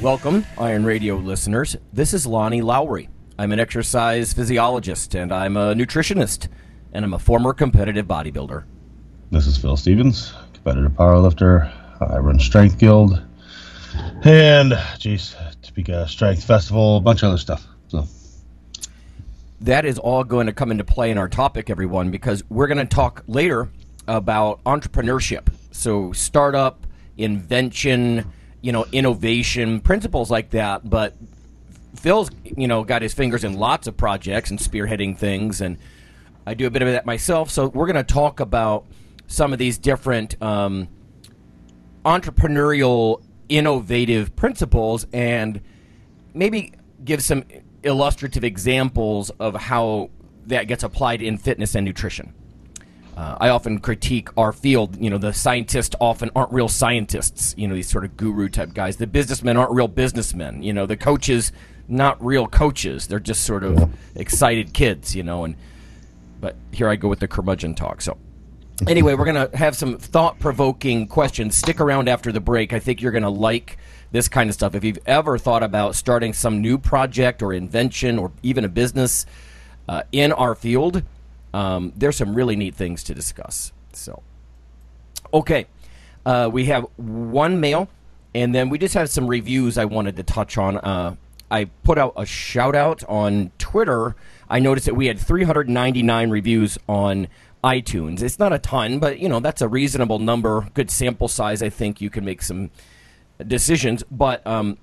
Welcome, Iron Radio listeners. This is Lonnie Lowery. I'm an exercise physiologist and I'm a nutritionist, and I'm a former competitive bodybuilder. This is Phil Stevens, competitive powerlifter. I run Strength Guild and, geez, Topeka Strength Festival, a bunch of other stuff. So That is all going to come into play in our topic, everyone, because we're going to talk later about entrepreneurship. So, startup, invention, you know, innovation, principles like that. But Phil's, you know, got his fingers in lots of projects and spearheading things, and I do a bit of that myself. So we're going to talk about some of these different um, entrepreneurial, innovative principles, and maybe give some illustrative examples of how that gets applied in fitness and nutrition. Uh, I often critique our field. You know, the scientists often aren't real scientists. You know, these sort of guru type guys. The businessmen aren't real businessmen. You know, the coaches not real coaches. They're just sort of excited kids. You know, and but here I go with the curmudgeon talk. So. Anyway, we're going to have some thought provoking questions. Stick around after the break. I think you're going to like this kind of stuff. If you've ever thought about starting some new project or invention or even a business uh, in our field, um, there's some really neat things to discuss. So, okay, uh, we have one mail, and then we just have some reviews I wanted to touch on. Uh, I put out a shout out on Twitter. I noticed that we had 399 reviews on iTunes. It's not a ton, but you know that's a reasonable number, good sample size. I think you can make some decisions. But um,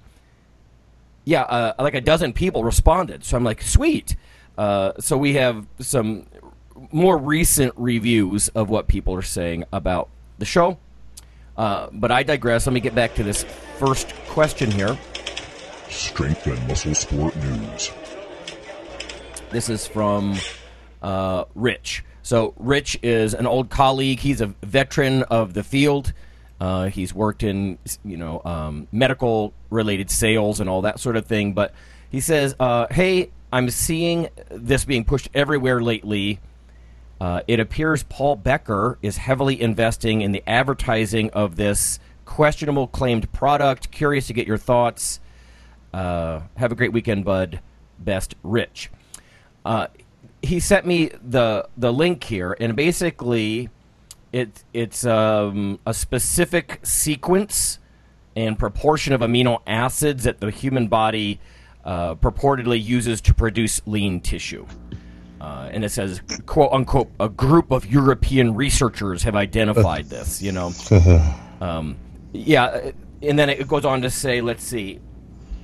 yeah, uh, like a dozen people responded, so I'm like, sweet. Uh, so we have some more recent reviews of what people are saying about the show. Uh, but I digress. Let me get back to this first question here. Strength and Muscle Sport News. This is from uh, Rich. So Rich is an old colleague. He's a veteran of the field. Uh, he's worked in you know um, medical related sales and all that sort of thing. But he says, uh, "Hey, I'm seeing this being pushed everywhere lately. Uh, it appears Paul Becker is heavily investing in the advertising of this questionable claimed product. Curious to get your thoughts. Uh, have a great weekend, bud. Best, Rich." Uh, he sent me the the link here, and basically, it it's um, a specific sequence and proportion of amino acids that the human body uh, purportedly uses to produce lean tissue. Uh, and it says, "quote unquote," a group of European researchers have identified this. You know, um, yeah, and then it goes on to say, let's see,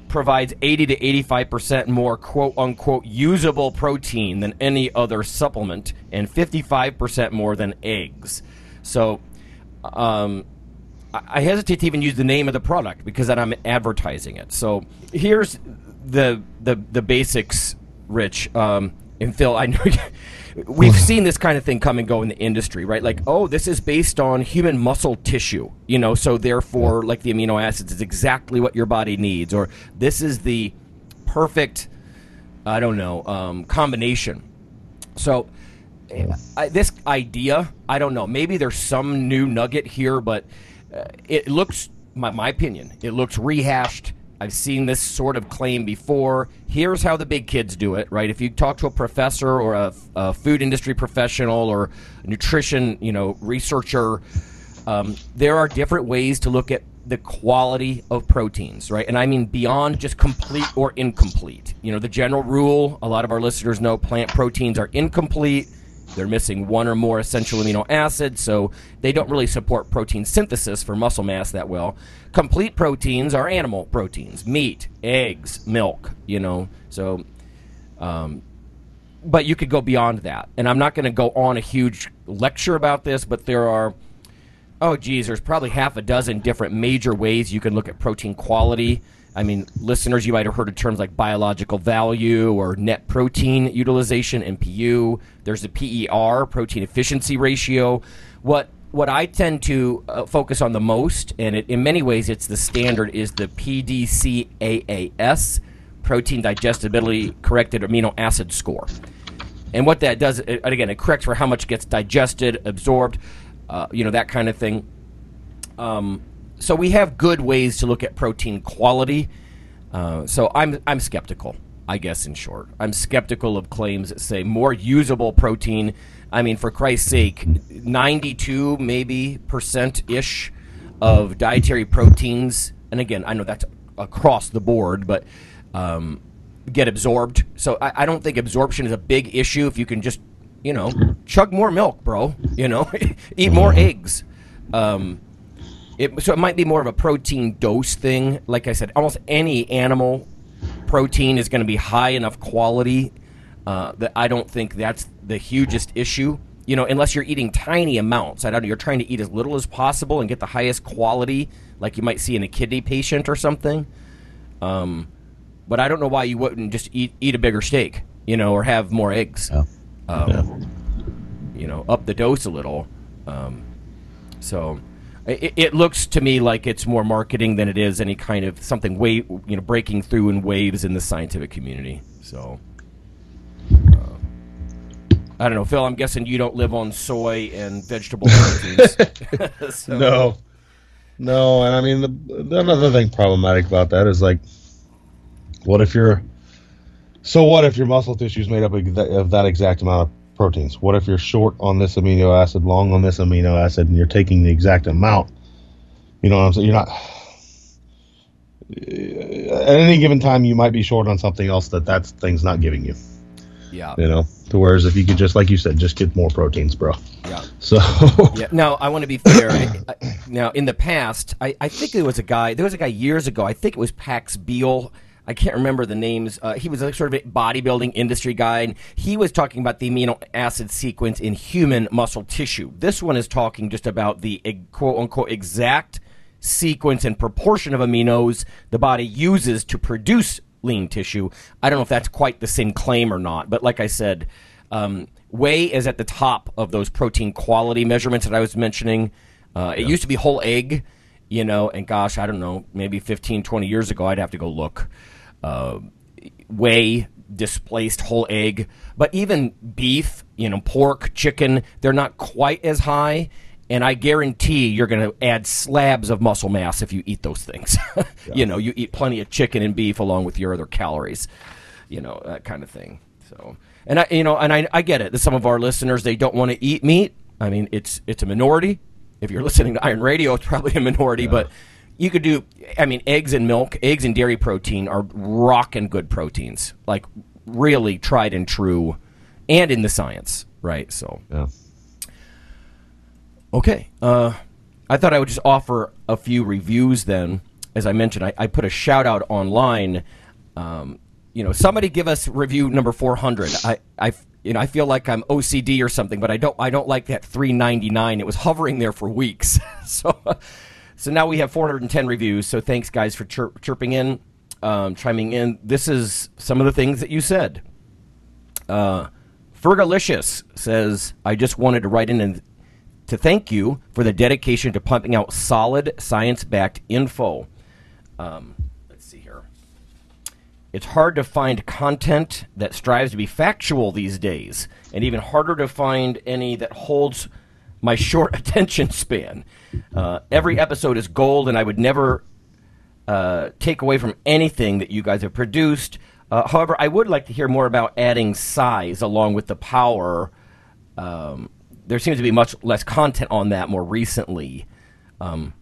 provides 80 to 85 percent more quote unquote usable protein than any other supplement and 55 percent more than eggs. So, um, I I hesitate to even use the name of the product because then I'm advertising it. So here's the the the basics, Rich um, and Phil. I know we've seen this kind of thing come and go in the industry, right? Like, oh, this is based on human muscle tissue, you know, so therefore, like the amino acids is exactly what your body needs, or this is the perfect, I don't know, um, combination. So, I, this idea, I don't know, maybe there's some new nugget here, but uh, it looks, my, my opinion, it looks rehashed. I've seen this sort of claim before. Here's how the big kids do it, right? If you talk to a professor or a, a food industry professional or a nutrition, you know, researcher, um, there are different ways to look at the quality of proteins, right? And I mean beyond just complete or incomplete. You know, the general rule, a lot of our listeners know plant proteins are incomplete. They're missing one or more essential amino acids, so they don't really support protein synthesis for muscle mass that well. Complete proteins are animal proteins, meat, eggs, milk, you know. So, um, but you could go beyond that. And I'm not going to go on a huge lecture about this, but there are Oh, geez, there's probably half a dozen different major ways you can look at protein quality. I mean, listeners, you might have heard of terms like biological value or net protein utilization, NPU. There's the PER, protein efficiency ratio. What what I tend to uh, focus on the most, and it, in many ways it's the standard, is the PDCAAS, protein digestibility corrected amino acid score. And what that does, it, again, it corrects for how much gets digested, absorbed, uh, you know, that kind of thing. Um, so we have good ways to look at protein quality. Uh, so I'm I'm skeptical, I guess. In short, I'm skeptical of claims that say more usable protein. I mean, for Christ's sake, 92 maybe percent ish of dietary proteins, and again, I know that's across the board, but um, get absorbed. So I, I don't think absorption is a big issue if you can just, you know, chug more milk, bro. You know, eat more eggs. Um, it, so it might be more of a protein dose thing. Like I said, almost any animal protein is going to be high enough quality uh, that I don't think that's the hugest issue. You know, unless you're eating tiny amounts. I don't know. You're trying to eat as little as possible and get the highest quality, like you might see in a kidney patient or something. Um, but I don't know why you wouldn't just eat eat a bigger steak, you know, or have more eggs. Yeah. Um, Yeah. You know, up the dose a little. Um, so it, it looks to me like it's more marketing than it is any kind of something way you know breaking through in waves in the scientific community. So. uh, I don't know, Phil. I'm guessing you don't live on soy and vegetable proteins. So- No, no, and I mean the, the another thing problematic about that is like, what if you're, so what if your muscle tissue is made up of that, of that exact amount of proteins? What if you're short on this amino acid, long on this amino acid, and you're taking the exact amount? You know what I'm saying? You're not. At any given time, you might be short on something else that that thing's not giving you. Yeah. You know, to whereas if you could just, like you said, just get more proteins, bro. Yeah. So Yeah. Now I want to be fair. I, I, now in the past, I, I think there was a guy. There was a guy years ago. I think it was Pax Beal. I can't remember the names. Uh, he was a sort of a bodybuilding industry guy, and he was talking about the amino acid sequence in human muscle tissue. This one is talking just about the quote unquote exact sequence and proportion of aminos the body uses to produce lean tissue. I don't know if that's quite the same claim or not, but like I said, um, whey is at the top of those protein quality measurements that I was mentioning. Uh, It used to be whole egg, you know, and gosh, I don't know, maybe 15, 20 years ago, I'd have to go look. Uh, whey displaced whole egg, but even beef, you know, pork, chicken, they're not quite as high. And I guarantee you're going to add slabs of muscle mass if you eat those things. You know, you eat plenty of chicken and beef along with your other calories, you know, that kind of thing. So, and I, you know, and I, I get it. That some of our listeners they don't want to eat meat. I mean, it's it's a minority. If you're listening to Iron Radio, it's probably a minority, but you could do. I mean, eggs and milk, eggs and dairy protein are rocking good proteins, like really tried and true, and in the science, right? So, yeah. Okay. Uh, I thought I would just offer a few reviews then. As I mentioned, I, I put a shout out online. Um, you know, somebody give us review number 400. I, I, you know, I feel like I'm OCD or something, but I don't, I don't like that 399. It was hovering there for weeks. so, so now we have 410 reviews. So thanks guys for chirp, chirping in, um, chiming in. This is some of the things that you said. Uh, Fergalicious says, I just wanted to write in and to thank you for the dedication to pumping out solid science backed info. Um, let's see here. It's hard to find content that strives to be factual these days, and even harder to find any that holds my short attention span. Uh, every episode is gold, and I would never uh, take away from anything that you guys have produced. Uh, however, I would like to hear more about adding size along with the power. Um, there seems to be much less content on that more recently. Um,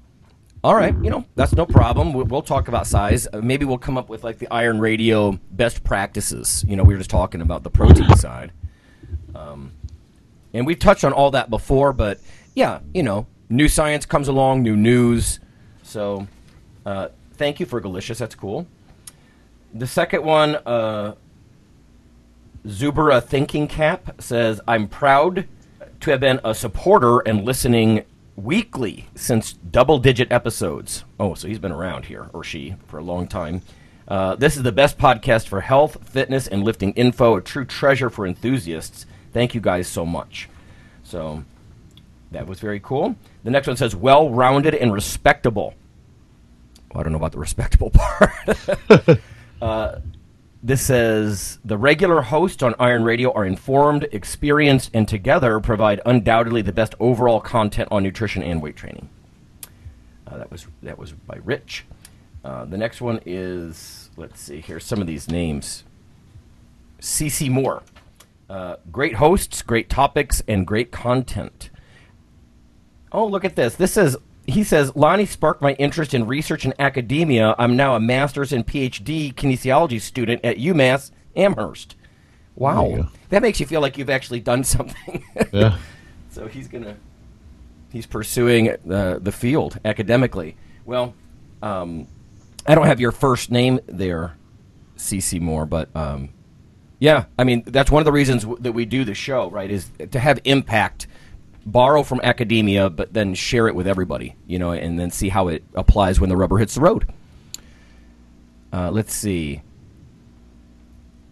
all right, you know that's no problem. We'll, we'll talk about size. Uh, maybe we'll come up with like the Iron Radio best practices. You know, we were just talking about the protein side, um, and we've touched on all that before. But yeah, you know, new science comes along, new news. So, uh, thank you Fergalicious. That's cool. The second one, uh, Zubera Thinking Cap says, "I'm proud to have been a supporter and listening weekly since double digit episodes. Oh, so he's been around here, or she, for a long time. Uh, this is the best podcast for health, fitness, and lifting info, a true treasure for enthusiasts. Thank you guys so much. So that was very cool. The next one says well rounded and respectable. Well, I don't know about the respectable part. uh, this says the regular hosts on Iron Radio are informed, experienced, and together provide undoubtedly the best overall content on nutrition and weight training. Uh, that was that was by Rich. Uh, the next one is let's see here some of these names. CC Moore, uh, great hosts, great topics, and great content. Oh, look at this. This says he says Lonnie sparked my interest in research and academia. I'm now a master's and PhD kinesiology student at UMass Amherst. Wow, that makes you feel like you've actually done something. Yeah. so he's gonna he's pursuing uh, the field academically. Well, um, I don't have your first name there, CC Moore, but um, yeah, I mean that's one of the reasons w- that we do the show, right? Is to have impact, borrow from academia, but then share it with everybody, you know, and then see how it applies when the rubber hits the road. Uh, let's see.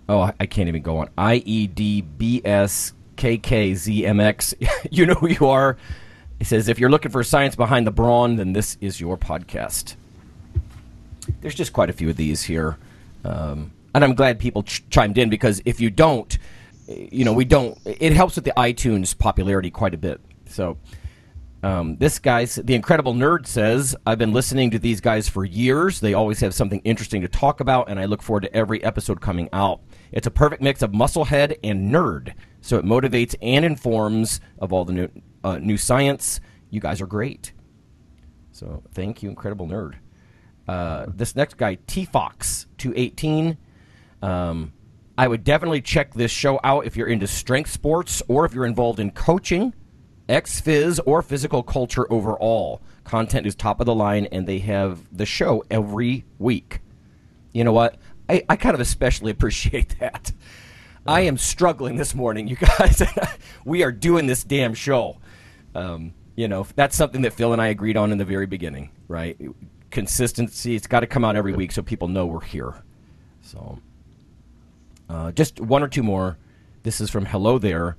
Oh, I- I can't even go on. I E D B S K K Z M X. You know who you are. It says if you're looking for science behind the brawn, then this is your podcast. There's just quite a few of these here, um, and I'm glad people ch- chimed in because if you don't, you know, we don't. It helps with the iTunes popularity quite a bit. So. Um, this guy's the incredible nerd says I've been listening to these guys for years. They always have something interesting to talk about, and I look forward to every episode coming out. It's a perfect mix of musclehead and nerd, so it motivates and informs of all the new uh, new science. You guys are great. So thank you, incredible nerd. Uh, this next guy, T Fox two eighteen. Um, I would definitely check this show out if you're into strength sports or if you're involved in coaching, ex phys, or physical culture overall. Content is top of the line, and they have the show every week. You know what? I, I kind of especially appreciate that. I am struggling this morning, you guys. we are doing this damn show. Um, you know, that's something that Phil and I agreed on in the very beginning, right? Consistency. It's got to come out every week so people know we're here. So, uh, just one or two more. This is from Hello There.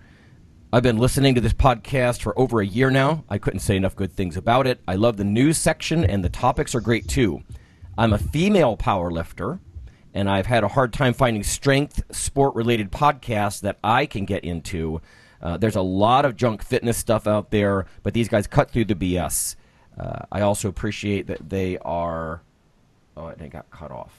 I've been listening to this podcast for over a year now. I couldn't say enough good things about it. I love the news section, and the topics are great too. I'm a female power lifter, and I've had a hard time finding strength sport related podcasts that I can get into. Uh, there's a lot of junk fitness stuff out there, but these guys cut through the BS. Uh, I also appreciate that they are. Oh, it got cut off.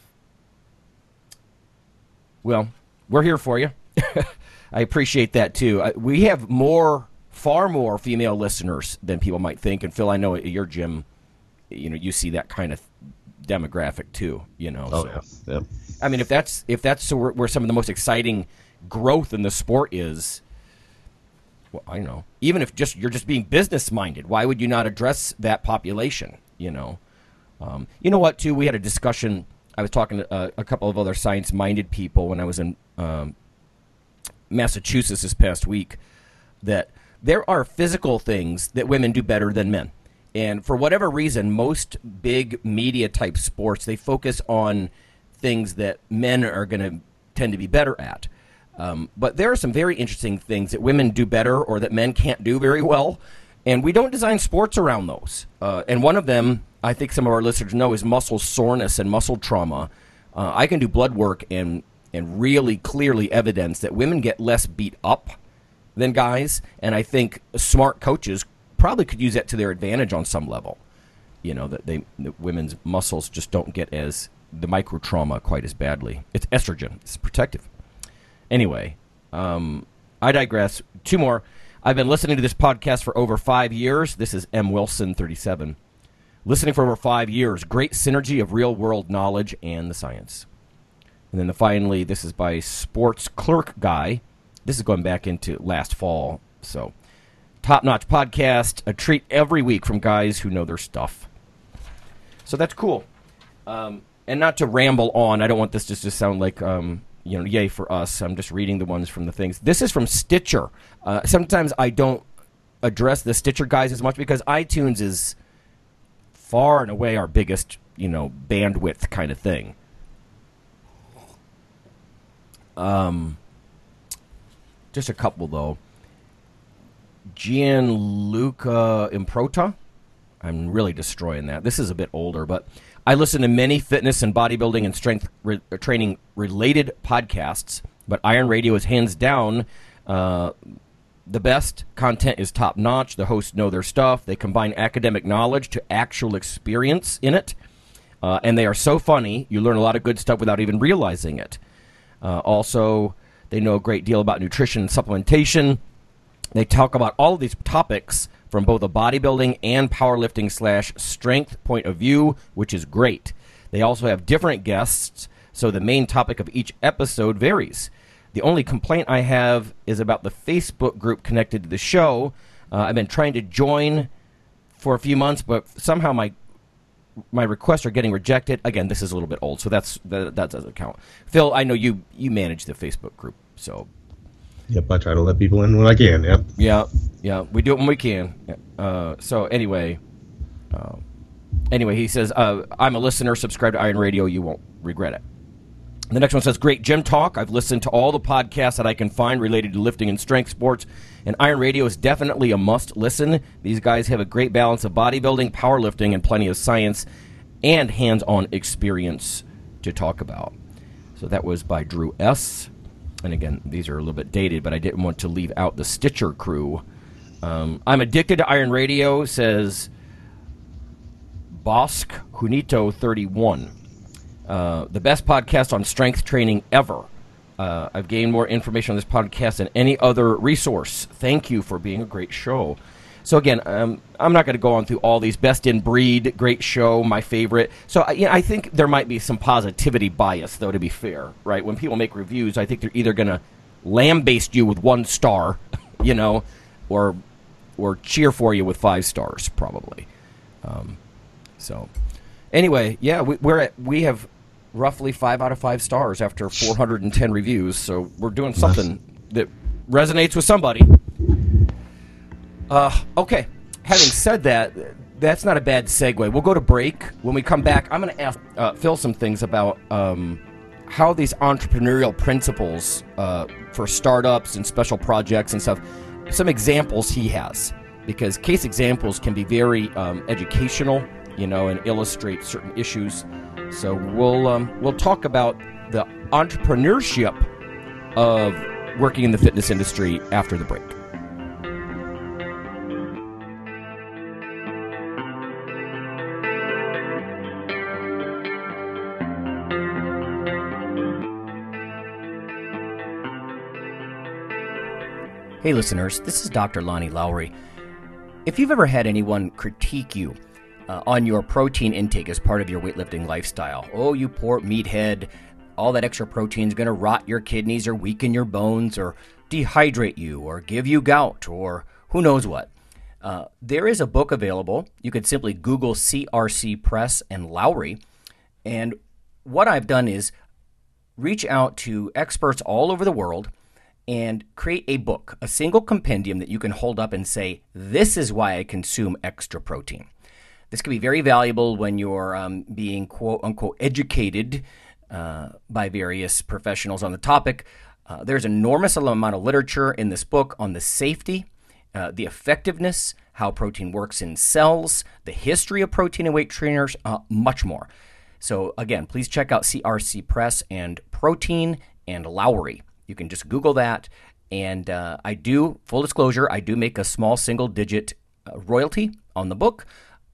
Well, we're here for you. I appreciate that too. I, we have more, far more female listeners than people might think. And Phil, I know at your gym, you know, you see that kind of demographic too. You know, Oh so. yeah. Yeah. I mean, if that's if that's where, where some of the most exciting growth in the sport is, well, I don't know. Even if just you're just being business minded, why would you not address that population? You know, um, you know what? Too, we had a discussion. I was talking to a, a couple of other science minded people when I was in um, Massachusetts this past week. That there are physical things that women do better than men. And for whatever reason, most big media type sports, they focus on things that men are going to tend to be better at. Um, but there are some very interesting things that women do better or that men can't do very well. And we don't design sports around those. Uh, and one of them, I think some of our listeners know, is muscle soreness and muscle trauma. Uh, I can do blood work and, and really clearly evidence that women get less beat up than guys. And I think smart coaches probably could use that to their advantage on some level. You know, that they women's muscles just don't get as the micro trauma quite as badly. It's estrogen, it's protective. Anyway, um, I digress. Two more. I've been listening to this podcast for over five years. This is M. Wilson, 37. Listening for over five years. Great synergy of real world knowledge and the science. And then the, finally, this is by Sports Clerk Guy. This is going back into last fall. So, top notch podcast. A treat every week from guys who know their stuff. So that's cool. Um, and not to ramble on, I don't want this just to sound like, um, you know, yay for us. I'm just reading the ones from the things. This is from Stitcher. Uh, sometimes I don't address the Stitcher guys as much because iTunes is far and away our biggest, you know, bandwidth kind of thing. Um, just a couple though. Gianluca Improta. I'm really destroying that. This is a bit older, but I listen to many fitness and bodybuilding and strength re- training related podcasts. But Iron Radio is hands down uh, the best. Content is top notch. The hosts know their stuff. They combine academic knowledge to actual experience in it. Uh, and they are so funny, you learn a lot of good stuff without even realizing it. Uh, also, they know a great deal about nutrition and supplementation. They talk about all of these topics from both a bodybuilding and powerlifting slash strength point of view, which is great. They also have different guests, so the main topic of each episode varies. The only complaint I have is about the Facebook group connected to the show. Uh, I've been trying to join for a few months, but somehow my my requests are getting rejected. Again, this is a little bit old, so that's that, that doesn't count. Phil, I know you you manage the Facebook group, so Yep, I try to let people in when I can. Yep. yeah, yeah, we do it when we can. Uh, so anyway, uh, anyway, he says, uh, "I'm a listener. Subscribe to Iron Radio. You won't regret it." The next one says, Great gym talk. I've listened to all the podcasts that I can find related to lifting and strength sports, and Iron Radio is definitely a must listen. These guys have a great balance of bodybuilding, powerlifting, and plenty of science and hands on experience to talk about. So that was by Drew S. And again, these are a little bit dated, but I didn't want to leave out the Stitcher crew. Um, I'm addicted to Iron Radio, says Bosk Junito 31. Uh, the best podcast on strength training ever. Uh, I've gained more information on this podcast than any other resource. Thank you for being a great show. So again, um, I'm not going to go on through all these best in breed, great show, my favorite. So I- you know, I think there might be some positivity bias, though. To be fair, right? When people make reviews, I think they're either going to lambaste you with one star, you know, or or cheer for you with five stars, probably. Um, so anyway, yeah, we, we're at, we have roughly five out of five stars after 410 reviews. So we're doing something that resonates with somebody. Uh, okay. Having said that, that's not a bad segue. We'll go to break. When we come back, I'm going to ask uh, Phil some things about um, how these entrepreneurial principles uh, for startups and special projects and stuff, some examples he has. Because case examples can be very um, educational, you know, and illustrate certain issues. So we'll um, we'll talk about the entrepreneurship of working in the fitness industry after the break. Hey, listeners, this is Dr. Lonnie Lowery. If you've ever had anyone critique you uh, on your protein intake as part of your weightlifting lifestyle, oh, you poor meathead, all that extra protein is going to rot your kidneys or weaken your bones or dehydrate you or give you gout or who knows what. Uh, there is a book available. You could simply Google CRC Press and Lowery. And what I've done is reach out to experts all over the world and create a book, a single compendium that you can hold up and say, This is why I consume extra protein. This can be very valuable when you're um, being quote unquote educated uh, by various professionals on the topic. Uh, there's enormous amount of literature in this book on the safety, uh, the effectiveness, how protein works in cells, the history of protein and weight trainers, uh, much more. So, again, please check out CRC Press and Protein and Lowery. You can just Google that. And uh, I do, full disclosure, I do make a small single digit uh, royalty on the book,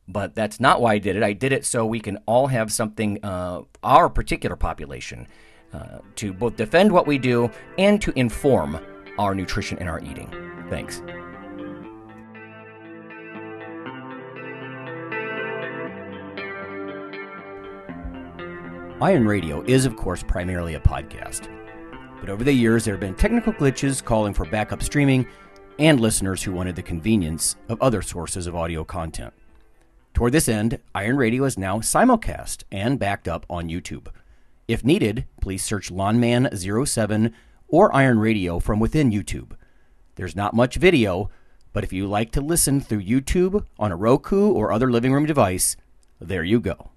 but that's not why I did it. I did it so we can all have something, uh, our particular population, uh, to both defend what we do and to inform our nutrition and our eating. Thanks. Iron Radio is, of course, primarily a podcast. But over the years, there have been technical glitches calling for backup streaming and listeners who wanted the convenience of other sources of audio content. Toward this end, Iron Radio is now simulcast and backed up on YouTube. If needed, please search Lawnman07 or Iron Radio from within YouTube. There's not much video, But if you like to listen through YouTube on a Roku or other living room device, there you go.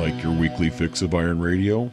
Like your weekly fix of Iron Radio?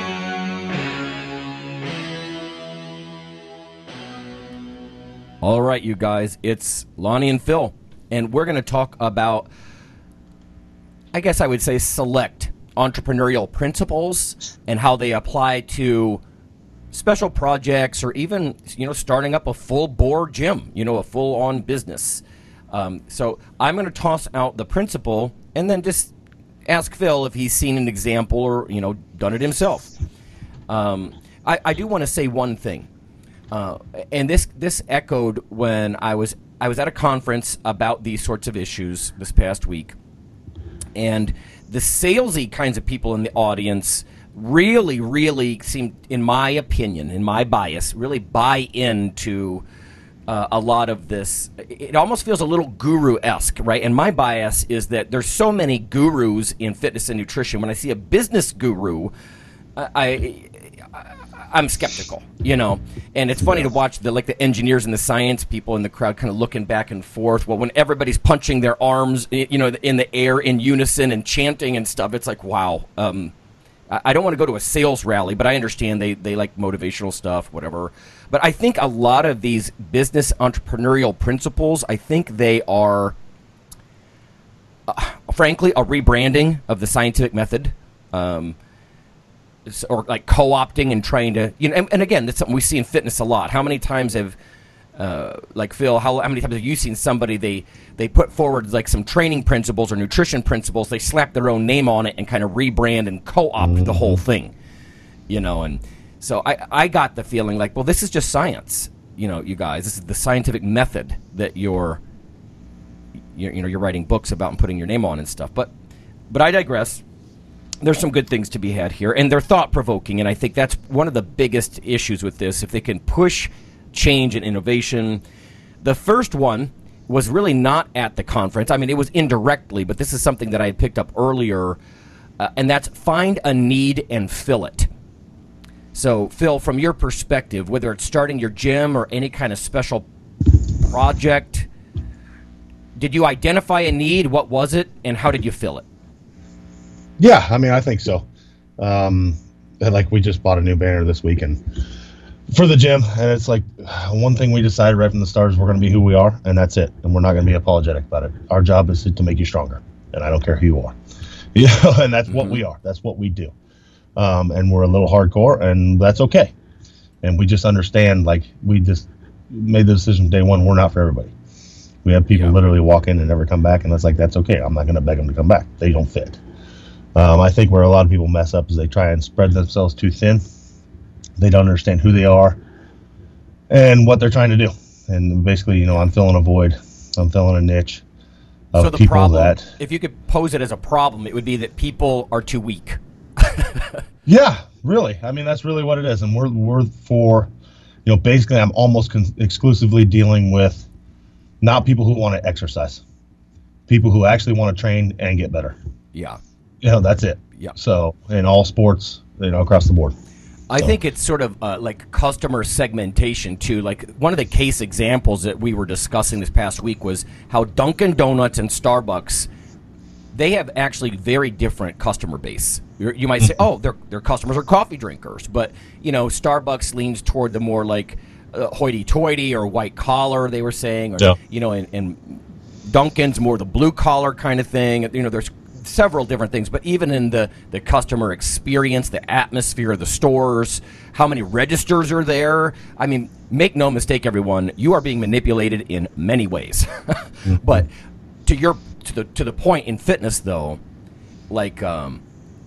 All right, you guys, it's Lonnie and Phil, and we're going to talk about, I guess I would say, select entrepreneurial principles and how they apply to special projects or even, you know, starting up a full bore gym, you know, a full on business. Um, so I'm going to toss out the principle and then just ask Phil if he's seen an example or, you know, done it himself. Um, I, I do want to say one thing. Uh, and this this echoed when I was I was at a conference about these sorts of issues this past week, and the salesy kinds of people in the audience really, really seemed, in my opinion, in my bias, really buy into uh, a lot of this. It almost feels a little guru esque, right? And my bias is that there's so many gurus in fitness and nutrition. When I see a business guru, I, I I'm skeptical, you know. And it's funny to watch the like the engineers and the science people in the crowd kind of looking back and forth. Well, when everybody's punching their arms, you know, in the air in unison and chanting and stuff, it's like wow. Um, I don't want to go to a sales rally, but I understand they, they like motivational stuff, whatever. But I think a lot of these business entrepreneurial principles, I think they are, uh, frankly, a rebranding of the scientific method. Um, or like co-opting and trying to you know and, and, again that's something we see in fitness a lot. How many times have uh, like phil how, how many times have you seen somebody they they put forward like some training principles or nutrition principles they slap their own name on it and kind of rebrand and co-opt mm-hmm. the whole thing you know and so I, I got the feeling like well this is just science you know you guys. This is the scientific method that you're you, you know you're writing books about and putting your name on and stuff. But but i digress there's some good things to be had here, and they're thought provoking. And I think that's one of the biggest issues with this. If they can push change and innovation, the first one was really not at the conference. I mean, it was indirectly, but this is something that I had picked up earlier, uh, and that's find a need and fill it. So, Phil, from your perspective, whether it's starting your gym or any kind of special project, did you identify a need? What was it, and how did you fill it? Yeah, I mean, I think so. Um, like we just bought a new banner this weekend for the gym, and it's like one thing we decided right from the start is we're going to be who we are, and that's it, and we're not going to be apologetic about it. Our job is to, make you stronger, and I don't care who you are, you know, and that's mm-hmm. what we are. That's what we do, um, and we're a little hardcore, and that's okay. And we just understand, like we just made the decision day one, we're not for everybody. We have people yeah. literally walk in and never come back, and it's like that's okay. I'm not going to beg them to come back. They don't fit. Um, I think where a lot of people mess up is they try and spread themselves too thin. They don't understand who they are and what they're trying to do. And basically, you know, I'm filling a void. I'm filling a niche of so the people problem, that. If you could pose it as a problem, it would be that people are too weak. yeah, really. I mean, that's really what it is. And we're we're for, you know, basically, I'm almost con- exclusively dealing with not people who want to exercise, people who actually want to train and get better. Yeah you know, that's it. Yeah. So in all sports, you know, across the board. I so. think it's sort of uh, like customer segmentation too. Like one of the case examples that we were discussing this past week was how Dunkin' Donuts and Starbucks they have actually very different customer base. You're, you might say, oh, their their customers are coffee drinkers, but you know, Starbucks leans toward the more like uh, hoity-toity or white collar. They were saying, or yeah. you know, and, and Dunkin's more the blue collar kind of thing. You know, there's several different things, but even in the, the customer experience, the atmosphere of the stores, how many registers are there. I mean, make no mistake, everyone, you are being manipulated in many ways. but to your to the to the point in fitness, though, like um,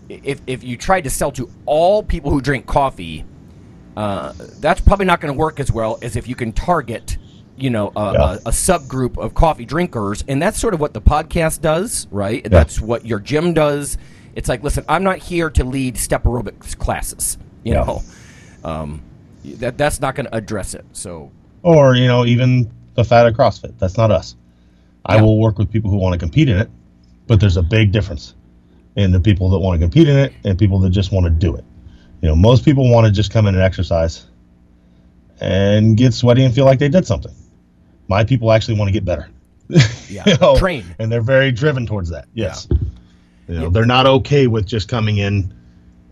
if if you tried to sell to all people who drink coffee, uh, that's probably not going to work as well as if you can target you know a, Yeah. a, a subgroup of coffee drinkers, and that's sort of what the podcast does, right? That's what your gym does. It's like, listen, I'm not here to lead step aerobics classes, you Yeah. know. Um, that that's not going to address it. So or you know even the fat at CrossFit. That's not us. I will work with people who want to compete in it, but there's a big difference in the people that want to compete in it and people that just want to do it. You know, most people want to just come in and exercise and get sweaty and feel like they did something. My people actually want to get better. yeah, You know, train. and they're very driven towards that. Yes. You know, they're not okay with just coming in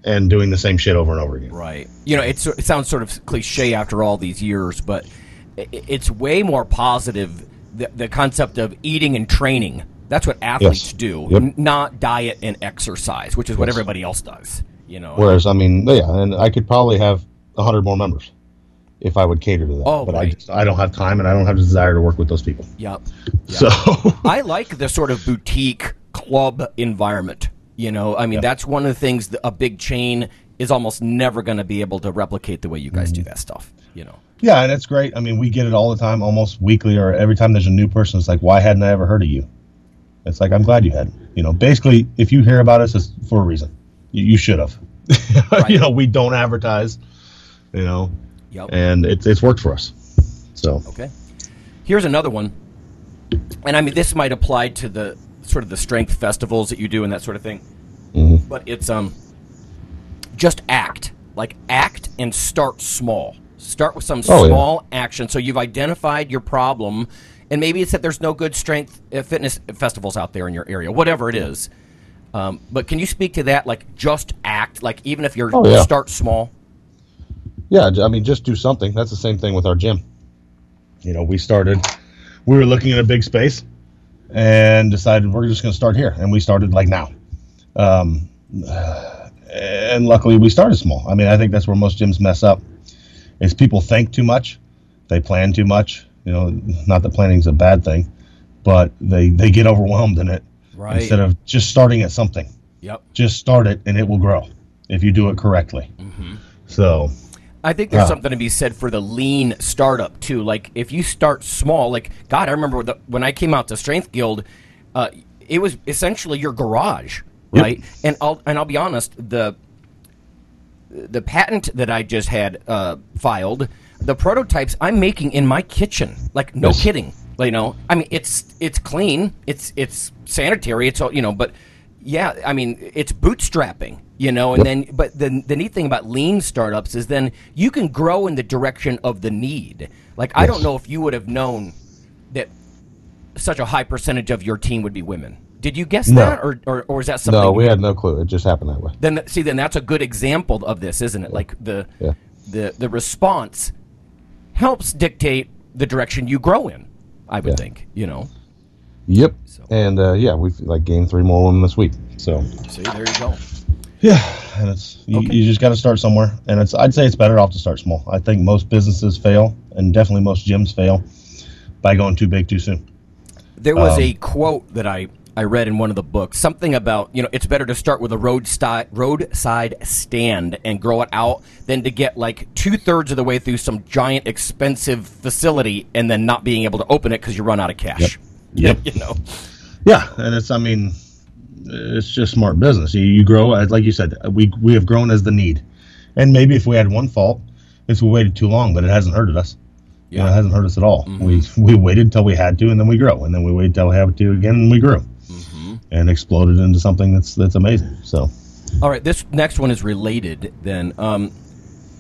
and doing the same shit over and over again. Right. You know, it's, it sounds sort of cliche after all these years, but it's way more positive. The, the concept of eating and training. That's what athletes Yes. do, Yep. not diet and exercise, which is what everybody else does. You know. Whereas, I mean, yeah, and I could probably have a hundred more members if I would cater to that. Oh, but I just I don't have time and I don't have the desire to work with those people. Yep. So I like the sort of boutique club environment. You know, I mean, that's one of the things that a big chain is almost never going to be able to replicate the way you guys Mm-hmm. do that stuff. You know. yeah, and it's great. I mean, we get it all the time, almost weekly, or every time there's a new person. It's like, why hadn't I ever heard of you? It's like I'm glad you had. You know, basically, if you hear about us, it's for a reason. You, you should have. you know, we don't advertise. You know, Yep. and it's it's worked for us. So Okay. Here's another one. And I mean, this might apply to the sort of the strength festivals that you do and that sort of thing. Mm-hmm. But it's um, just act. Like act and start small. Start with some Oh, yeah. small action. So you've identified your problem, and maybe it's that there's no good strength uh, fitness festivals out there in your area, whatever it is. Um, but can you speak to that? Like just act. Like even if you're Oh, yeah. start small. Yeah, I mean, just do something. That's the same thing with our gym. You know, we started, we were looking at a big space and decided we're just going to start here. And we started like now. Um, and luckily we started small. I mean, I think that's where most gyms mess up is people think too much. They plan too much. You know, not that planning's a bad thing, but they, they get overwhelmed in it Right. instead of just starting at something. Yep. Just start it and it will grow if you do it correctly. So, I think there's Yeah. something to be said for the lean startup too. Like if you start small, like God, I remember the, when I came out to Strength Guild, uh, it was essentially your garage, Yep. right? And I'll and I'll be honest, the the patent that I just had uh, filed, the prototypes I'm making in my kitchen. Like no Yes. kidding. Like, you know, I mean, it's it's clean, it's it's sanitary, it's all you know, but yeah, I mean, it's bootstrapping, you know, and then but the the neat thing about lean startups is then you can grow in the direction of the need. Like I don't know if you would have known that such a high percentage of your team would be women. Did you guess No. that, or, or or is that something? no, we had no clue. It just happened that way. then see then that's a good example of this isn't it like the Yeah. the the response helps dictate the direction you grow in i would Yeah. think you know Yep. So- And uh, yeah, we've like gained three more women this week. So see there you go yeah, and it's you, Okay. you just got to start somewhere. And it's I'd say it's better off to start small. I think most businesses fail, and definitely most gyms fail by going too big too soon. there was Um, a quote that i i read in one of the books something about you know it's better to start with a road sti- roadside stand and grow it out than to get like two-thirds of the way through some giant expensive facility and then not being able to open it because you run out of cash Yep. you know Yeah, and it's I mean, it's just smart business. You, you grow as like you said. We we have grown as the need, and maybe if we had one fault, it's we waited too long, but it hasn't hurted us. You know, Yeah. it hasn't hurt us at all. We we waited until we had to, and then we grow, and then we waited until we have to again, and we grew, and exploded into something that's that's amazing. So All right, this next one is related. Then um,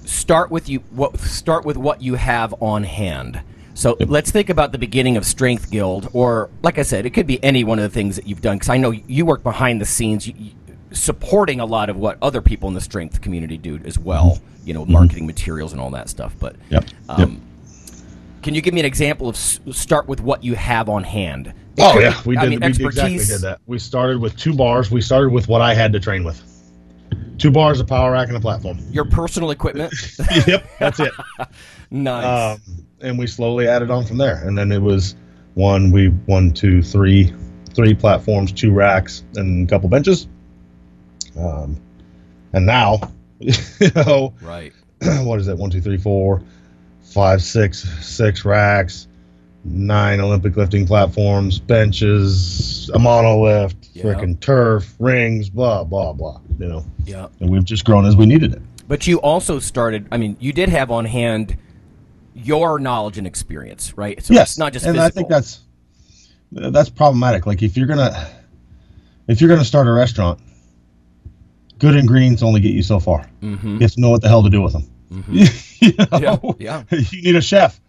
start with you. What start with what you have on hand. So let's think about the beginning of Strength Guild, or like I said, it could be any one of the things that you've done. Because I know you work behind the scenes, you, you- supporting a lot of what other people in the strength community do as well. You know, marketing materials and all that stuff. But yep, um, can you give me an example of s- start with what you have on hand? It Oh yeah, be- we I did. mean, we exactly expertise. did that. We started with two bars. We started with what I had to train with. Two bars, a power rack, and a platform. Your personal equipment. yep, that's it. nice. um, and we slowly added on from there. And then it was one, we one, two, three, three platforms, two racks, and a couple benches. Um, and now, you know, right. what is it? One, two, three, four, five, six, six racks, nine Olympic lifting platforms, benches, a monolift, Yeah. frickin' turf, rings, blah blah blah. You know, Yeah. and we've just grown as we needed it. But you also started. I mean, you did have on hand your knowledge and experience, right? So yes, it's not just and physical. I think that's that's problematic. Like if you're gonna if you're gonna start a restaurant, good ingredients only get you so far. Mhm. You have to know what the hell to do with them. you know? Yeah, you need a chef.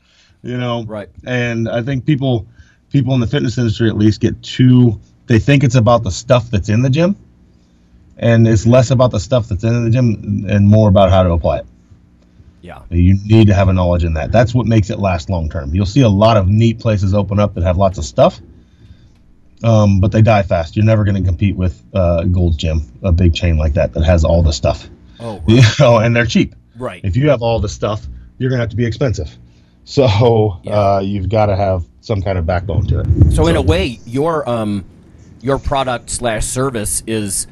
You know, Right. And I think people people in the fitness industry at least get too. They think it's about the stuff that's in the gym, and it's less about the stuff that's in the gym and more about how to apply it. Yeah, You need to have a knowledge in that. That's what makes it last long term. You'll see a lot of neat places open up that have lots of stuff, um, but they die fast. You're never going to compete with uh, Gold's Gym, a big chain like that that has all the stuff. Oh, You know, and they're cheap. right. If you have all the stuff, you're going to have to be expensive. So uh, you've got to have some kind of backbone to it. So in a way, your um, your product slash service is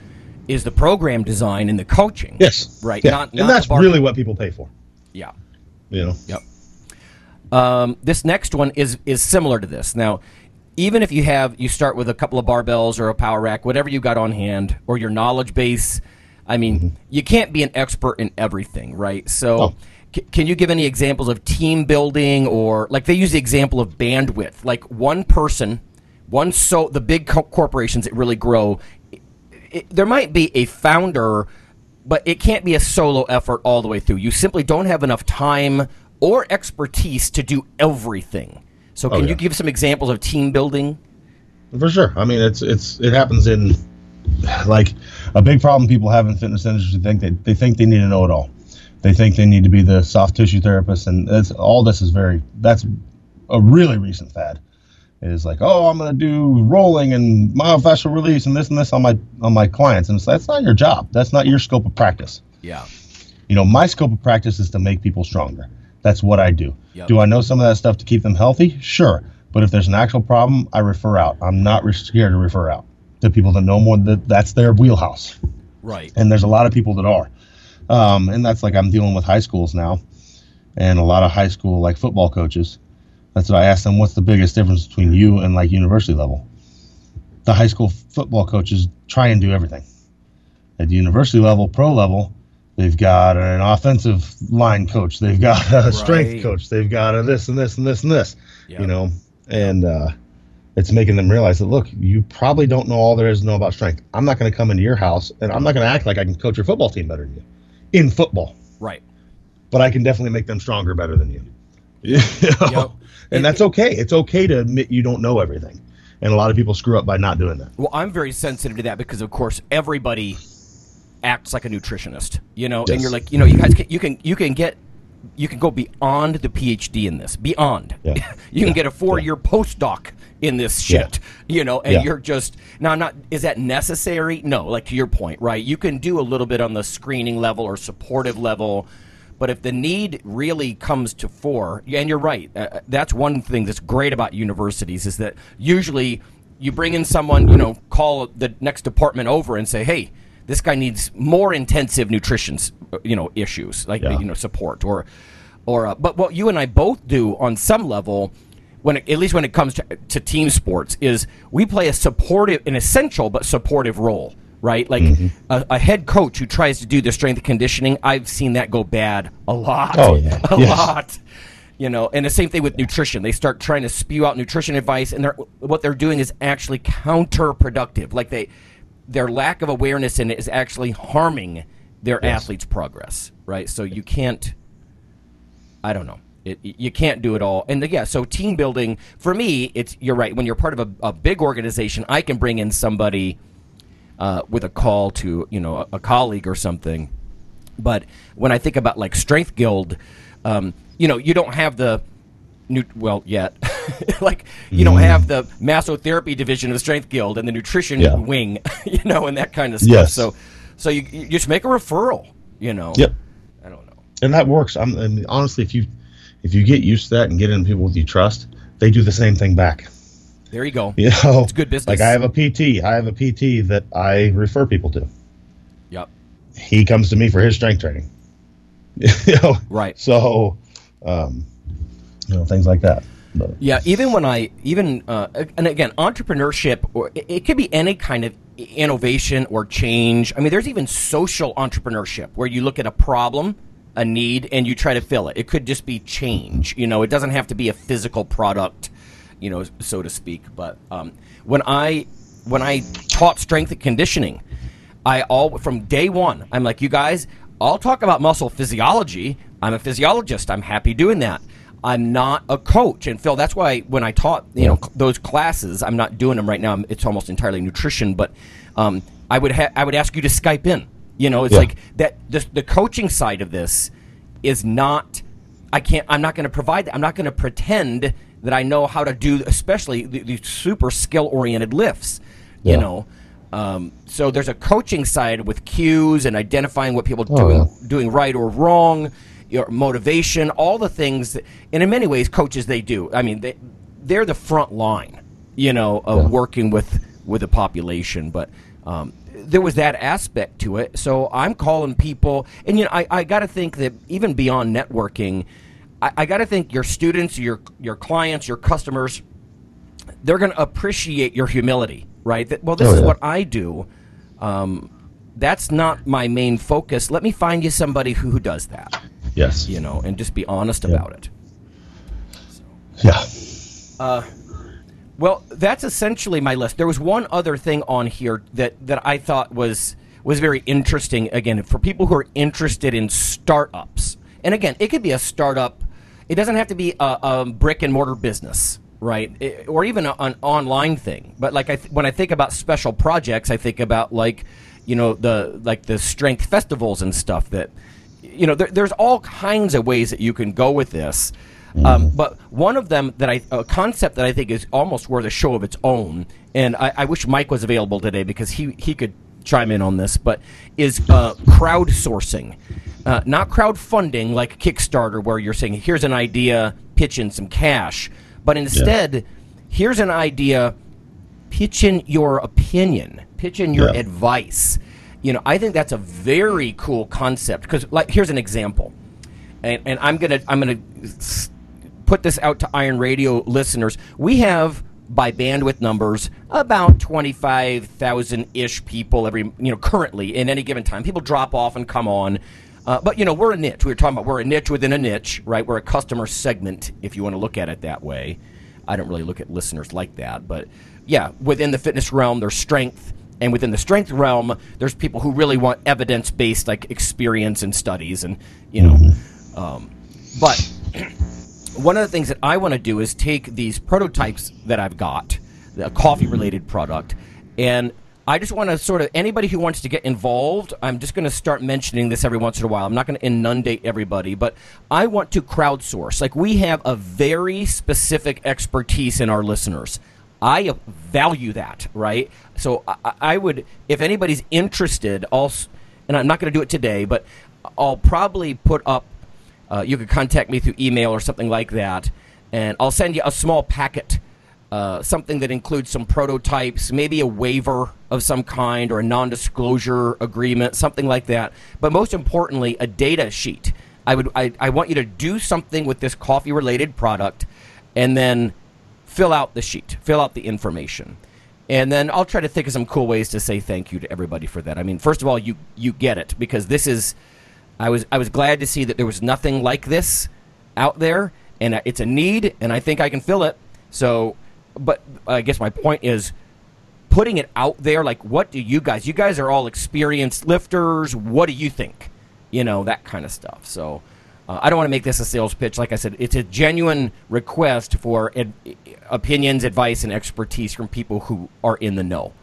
is the program design and the coaching. Yes, Right. Yeah. Not, and not that's really what people pay for. Yeah. You know. Yep. Um, this next one is is similar to this. Now, even if you have you start with a couple of barbells or a power rack, whatever you got on hand, or your knowledge base. I mean, Mm-hmm. you can't be an expert in everything, right? So, Oh. c- can you give any examples of team building or like they use the example of bandwidth, like one person, one so the big co- corporations that really grow. It, there might be a founder, but it can't be a solo effort all the way through. You simply don't have enough time or expertise to do everything. So, oh, can Oh, you give some examples of team building? For sure. I mean, it's it's it happens in like a big problem people have in fitness industry. Think they they think they need to know it all. They think they need to be the soft tissue therapist, and it's, all this is very that's a really recent fad. Is like, oh, I'm gonna do rolling and myofascial release and this and this on my on my clients, and it's that's not your job. That's not your scope of practice. Yeah. You know, my scope of practice is to make people stronger. That's what I do. Yep. Do I know some of that stuff to keep them healthy? Sure. But if there's an actual problem, I refer out. I'm not re- scared to refer out to people that know more that that's their wheelhouse. Right. And there's a lot of people that are. Um, and that's like I'm dealing with high schools now and a lot of high school like football coaches. That's what I asked them, what's the biggest difference between you and like university level? The high school football coaches try and do everything. At the university level, pro level, they've got an offensive line coach, they've got a strength coach, they've got a this and this and this and this, Yeah. you know, and uh, it's making them realize that look, you probably don't know all there is to know about strength. I'm not going to come into your house and I'm not going to act like I can coach your football team better than you in football, Right. but I can definitely make them stronger better than you. You know? Yep. And that's okay. It's okay to admit you don't know everything. And a lot of people screw up by not doing that. Well, I'm very sensitive to that because, of course, everybody acts like a nutritionist, you know, and you're like, you know, you guys, can, you can, you can get, you can go beyond the PhD in this, beyond. Yeah. you can get a four-year postdoc in this shit, you know, and Yeah. you're just now. Not is that necessary? No, like to your point, right? You can do a little bit on the screening level or supportive level. But if the need really comes to fore, and you're right, uh, that's one thing that's great about universities is that usually you bring in someone, you know, call the next department over and say, hey, this guy needs more intensive nutrition, uh, you know, issues like Yeah. you know support or or. Uh, but what you and I both do on some level. When it, at least when it comes to, to team sports, is we play a supportive, an essential but supportive role right? Like Mm-hmm. a, a head coach who tries to do the strength conditioning, I've seen that go bad a lot. Oh, yeah. a Yes. lot. You know, and the same thing with nutrition. They start trying to spew out nutrition advice, and they're, what they're doing is actually counterproductive. Like they, their lack of awareness in it is actually harming their Yes. athletes' progress, right? So you can't. I don't know. It, you can't do it all. And yeah, so team building for me, it's you're right. When you're part of a, a big organization, I can bring in somebody uh, with a call to you know a, a colleague or something. But when I think about like Strength Guild, um, you know, you don't have the new well yet. like you don't have the massotherapy division of the Strength Guild and the nutrition Yeah. wing, you know, and that kind of stuff. Yes. So, so you, you just make a referral. You know. Yep. I don't know. And that works. I'm, I mean, honestly, if you if you get used to that and get in people that you trust, they do the same thing back. There you go. You know, It's good business. Like I have a PT. I have a PT that I refer people to. Yep. He comes to me for his strength training. you know, Right. So, um, you know, things like that. But Yeah, even when I even uh, and again, entrepreneurship or it, it could be any kind of innovation or change. I mean, there's even social entrepreneurship where you look at a problem, a need, and you try to fill it. It could just be change. You know, it doesn't have to be a physical product, you know, so to speak. But um, when I when I taught strength and conditioning, I all from day one, I'm like, you guys, I'll talk about muscle physiology. I'm a physiologist. I'm happy doing that. I'm not a coach, and Phil, that's why when I taught, you know, those classes, I'm not doing them right now. It's almost entirely nutrition, but um, I would ha- I would ask you to Skype in. You know, it's Yeah. like that. The, the coaching side of this is not. I can't. I'm not going to provide. that. I'm not going to pretend that I know how to do, especially the, the super skill oriented lifts. You know, um, so there's a coaching side with cues and identifying what people Oh, doing yeah. doing right or wrong, your motivation, all the things. That, and in many ways, coaches they do. I mean, they they're the front line, you know, of Yeah. working with with the population. But um, there was that aspect to it. So I'm calling people, and you know, I, I got to think that even beyond networking, I, I got to think your students, your your clients, your customers, they're going to appreciate your humility, right? That well, this Oh, is what I do. Um, that's not my main focus. Let me find you somebody who, who does that, yes, you know, and just be honest about it. yeah, Uh, Well, that's essentially my list. There was one other thing on here that, that I thought was was very interesting. Again, for people who are interested in startups, and again, it could be a startup. It doesn't have to be a, a brick and mortar business, right? It- or even a, an online thing. But like I th- when I think about special projects, I think about like you know the like the strength festivals and stuff that you know there, there's all kinds of ways that you can go with this. Um, but one of them that I a concept that I think is almost worth a show of its own, and I, I wish Mike was available today because he he could chime in on this, but is uh, crowdsourcing, uh, not crowdfunding like Kickstarter, where you're saying here's an idea, pitch in some cash, but instead here's an idea, pitch in your opinion, pitch in your Yeah. advice. You know, I think that's a very cool concept because, like, here's an example, and, and I'm gonna I'm gonna put this out to Iron Radio listeners. We have by bandwidth numbers about 25,000 ish people every you know currently in any given time. People drop off and come on. Uh, but you know we're a niche. We were talking about we're a niche within a niche, right? We're a customer segment, if you want to look at it that way. I don't really look at listeners like that, but yeah, within the fitness realm, there's strength, and within the strength realm, there's people who really want evidence-based, like experience and studies, and you know. Um, but one of the things that I want to do is take these prototypes that I've got, the coffee-related product, and I just want to sort of anybody who wants to get involved. I'm just going to start mentioning this every once in a while. I'm not going to inundate everybody, but I want to crowdsource. Like we have a very specific expertise in our listeners. I value that, right? So I, I would, if anybody's interested, also, and I'm not going to do it today, but I'll probably put up uh, you could contact me through email or something like that, and I'll send you a small packet, uh, something that includes some prototypes, maybe a waiver of some kind or a non-disclosure agreement, something like that. But most importantly, a data sheet. I would I, I want you to do something with this coffee-related product, and then fill out the sheet, fill out the information. And then I'll try to think of some cool ways to say thank you to everybody for that. I mean, first of all, you you get it because this is I was I was glad to see that there was nothing like this out there, and it's a need, and I think I can fill it. So, but I guess my point is putting it out there. Like, what do you guys? You guys are all experienced lifters. What do you think? You know that kind of stuff. So. Uh, I don't want to make this a sales pitch. Like I said, it's a genuine request for ad- opinions, advice, and expertise from people who are in the know.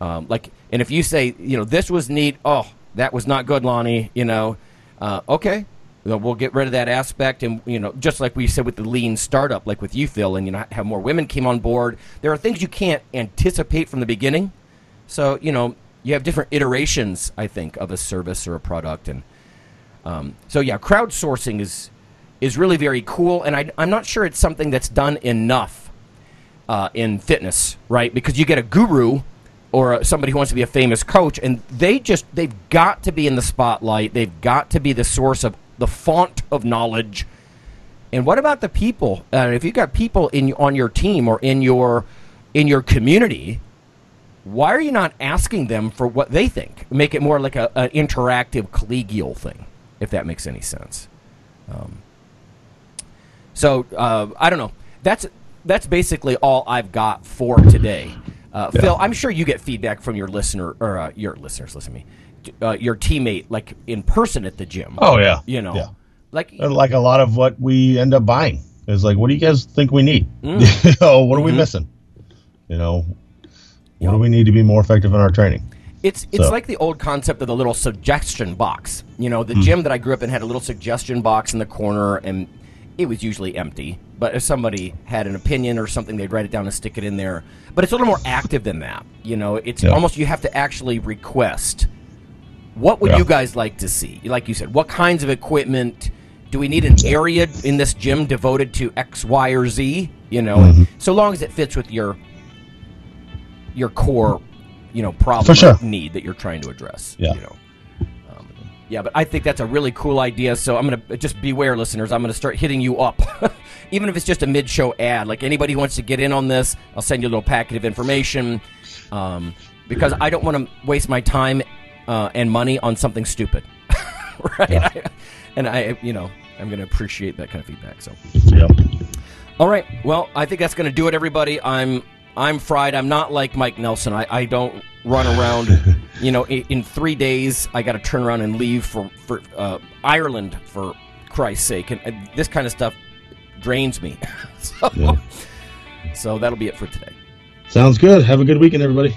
Um, like, and if you say, you know, this was neat, oh, that was not good, Lonnie. You know, uh, okay, well, get rid of that aspect, and you know, just like we said with the lean startup, like with you, Phil, and you know, have more women came on board. There are things you can't anticipate from the beginning, so you know, you have different iterations, I think, of a service or a product, and um, so yeah, crowdsourcing is is really very cool, and I, I'm not sure it's something that's done enough uh, in fitness, right? Because you get a guru or uh, somebody who wants to be a famous coach, and they just they've got to be in the spotlight. They've got to be the source of the font of knowledge, And what about the people? Uh, if you've got people in on your team or in your in your community, why are you not asking them for what they think? Make it more like a, an interactive, collegial thing, if that makes any sense. Um, so uh, I don't know. That's that's basically all I've got for today. Uh, Yeah. Phil, I'm sure you get feedback from your listener or uh, your listeners. Listen to me, uh, your teammate, like in person at the gym. Oh yeah, you know, yeah. like like a lot of what we end up buying is like, what do you guys think we need? Mm. you know, what are we Mhm. missing? You know, what do we need to be more effective in our training? It's it's So- like the old concept of the little suggestion box. You know, the Mm. gym that I grew up in had a little suggestion box in the corner, and it was usually empty. But if somebody had an opinion or something, they'd write it down and stick it in there. But it's a little more active than that. You know, it's Yeah. almost you have to actually request. What would Yeah. you guys like to see? Like you said, what kinds of equipment? Do we need an area in this gym devoted to X, Y, or Z? You know, Mhm. so long as it fits with your your core, you know, problem sure. need that you're trying to address. Yeah. You know. Um, yeah, but I think that's a really cool idea. So I'm gonna just beware, listeners. I'm gonna start hitting you up, even if it's just a mid-show ad. Like anybody who wants to get in on this, I'll send you a little packet of information, um, because I don't want to waste my time uh, and money on something stupid, right? and I, you know, I'm gonna appreciate that kind of feedback. So. Yep. All right. Well, I think that's going to do it, everybody. I'm I'm fried. I'm not like Mike Nelson. I, I don't run around. you know, in, in three days, I got to turn around and leave for for uh, Ireland for Christ's sake, and, and this kind of stuff drains me. so, Yeah. so that'll be it for today. Sounds good. Have a good weekend, everybody.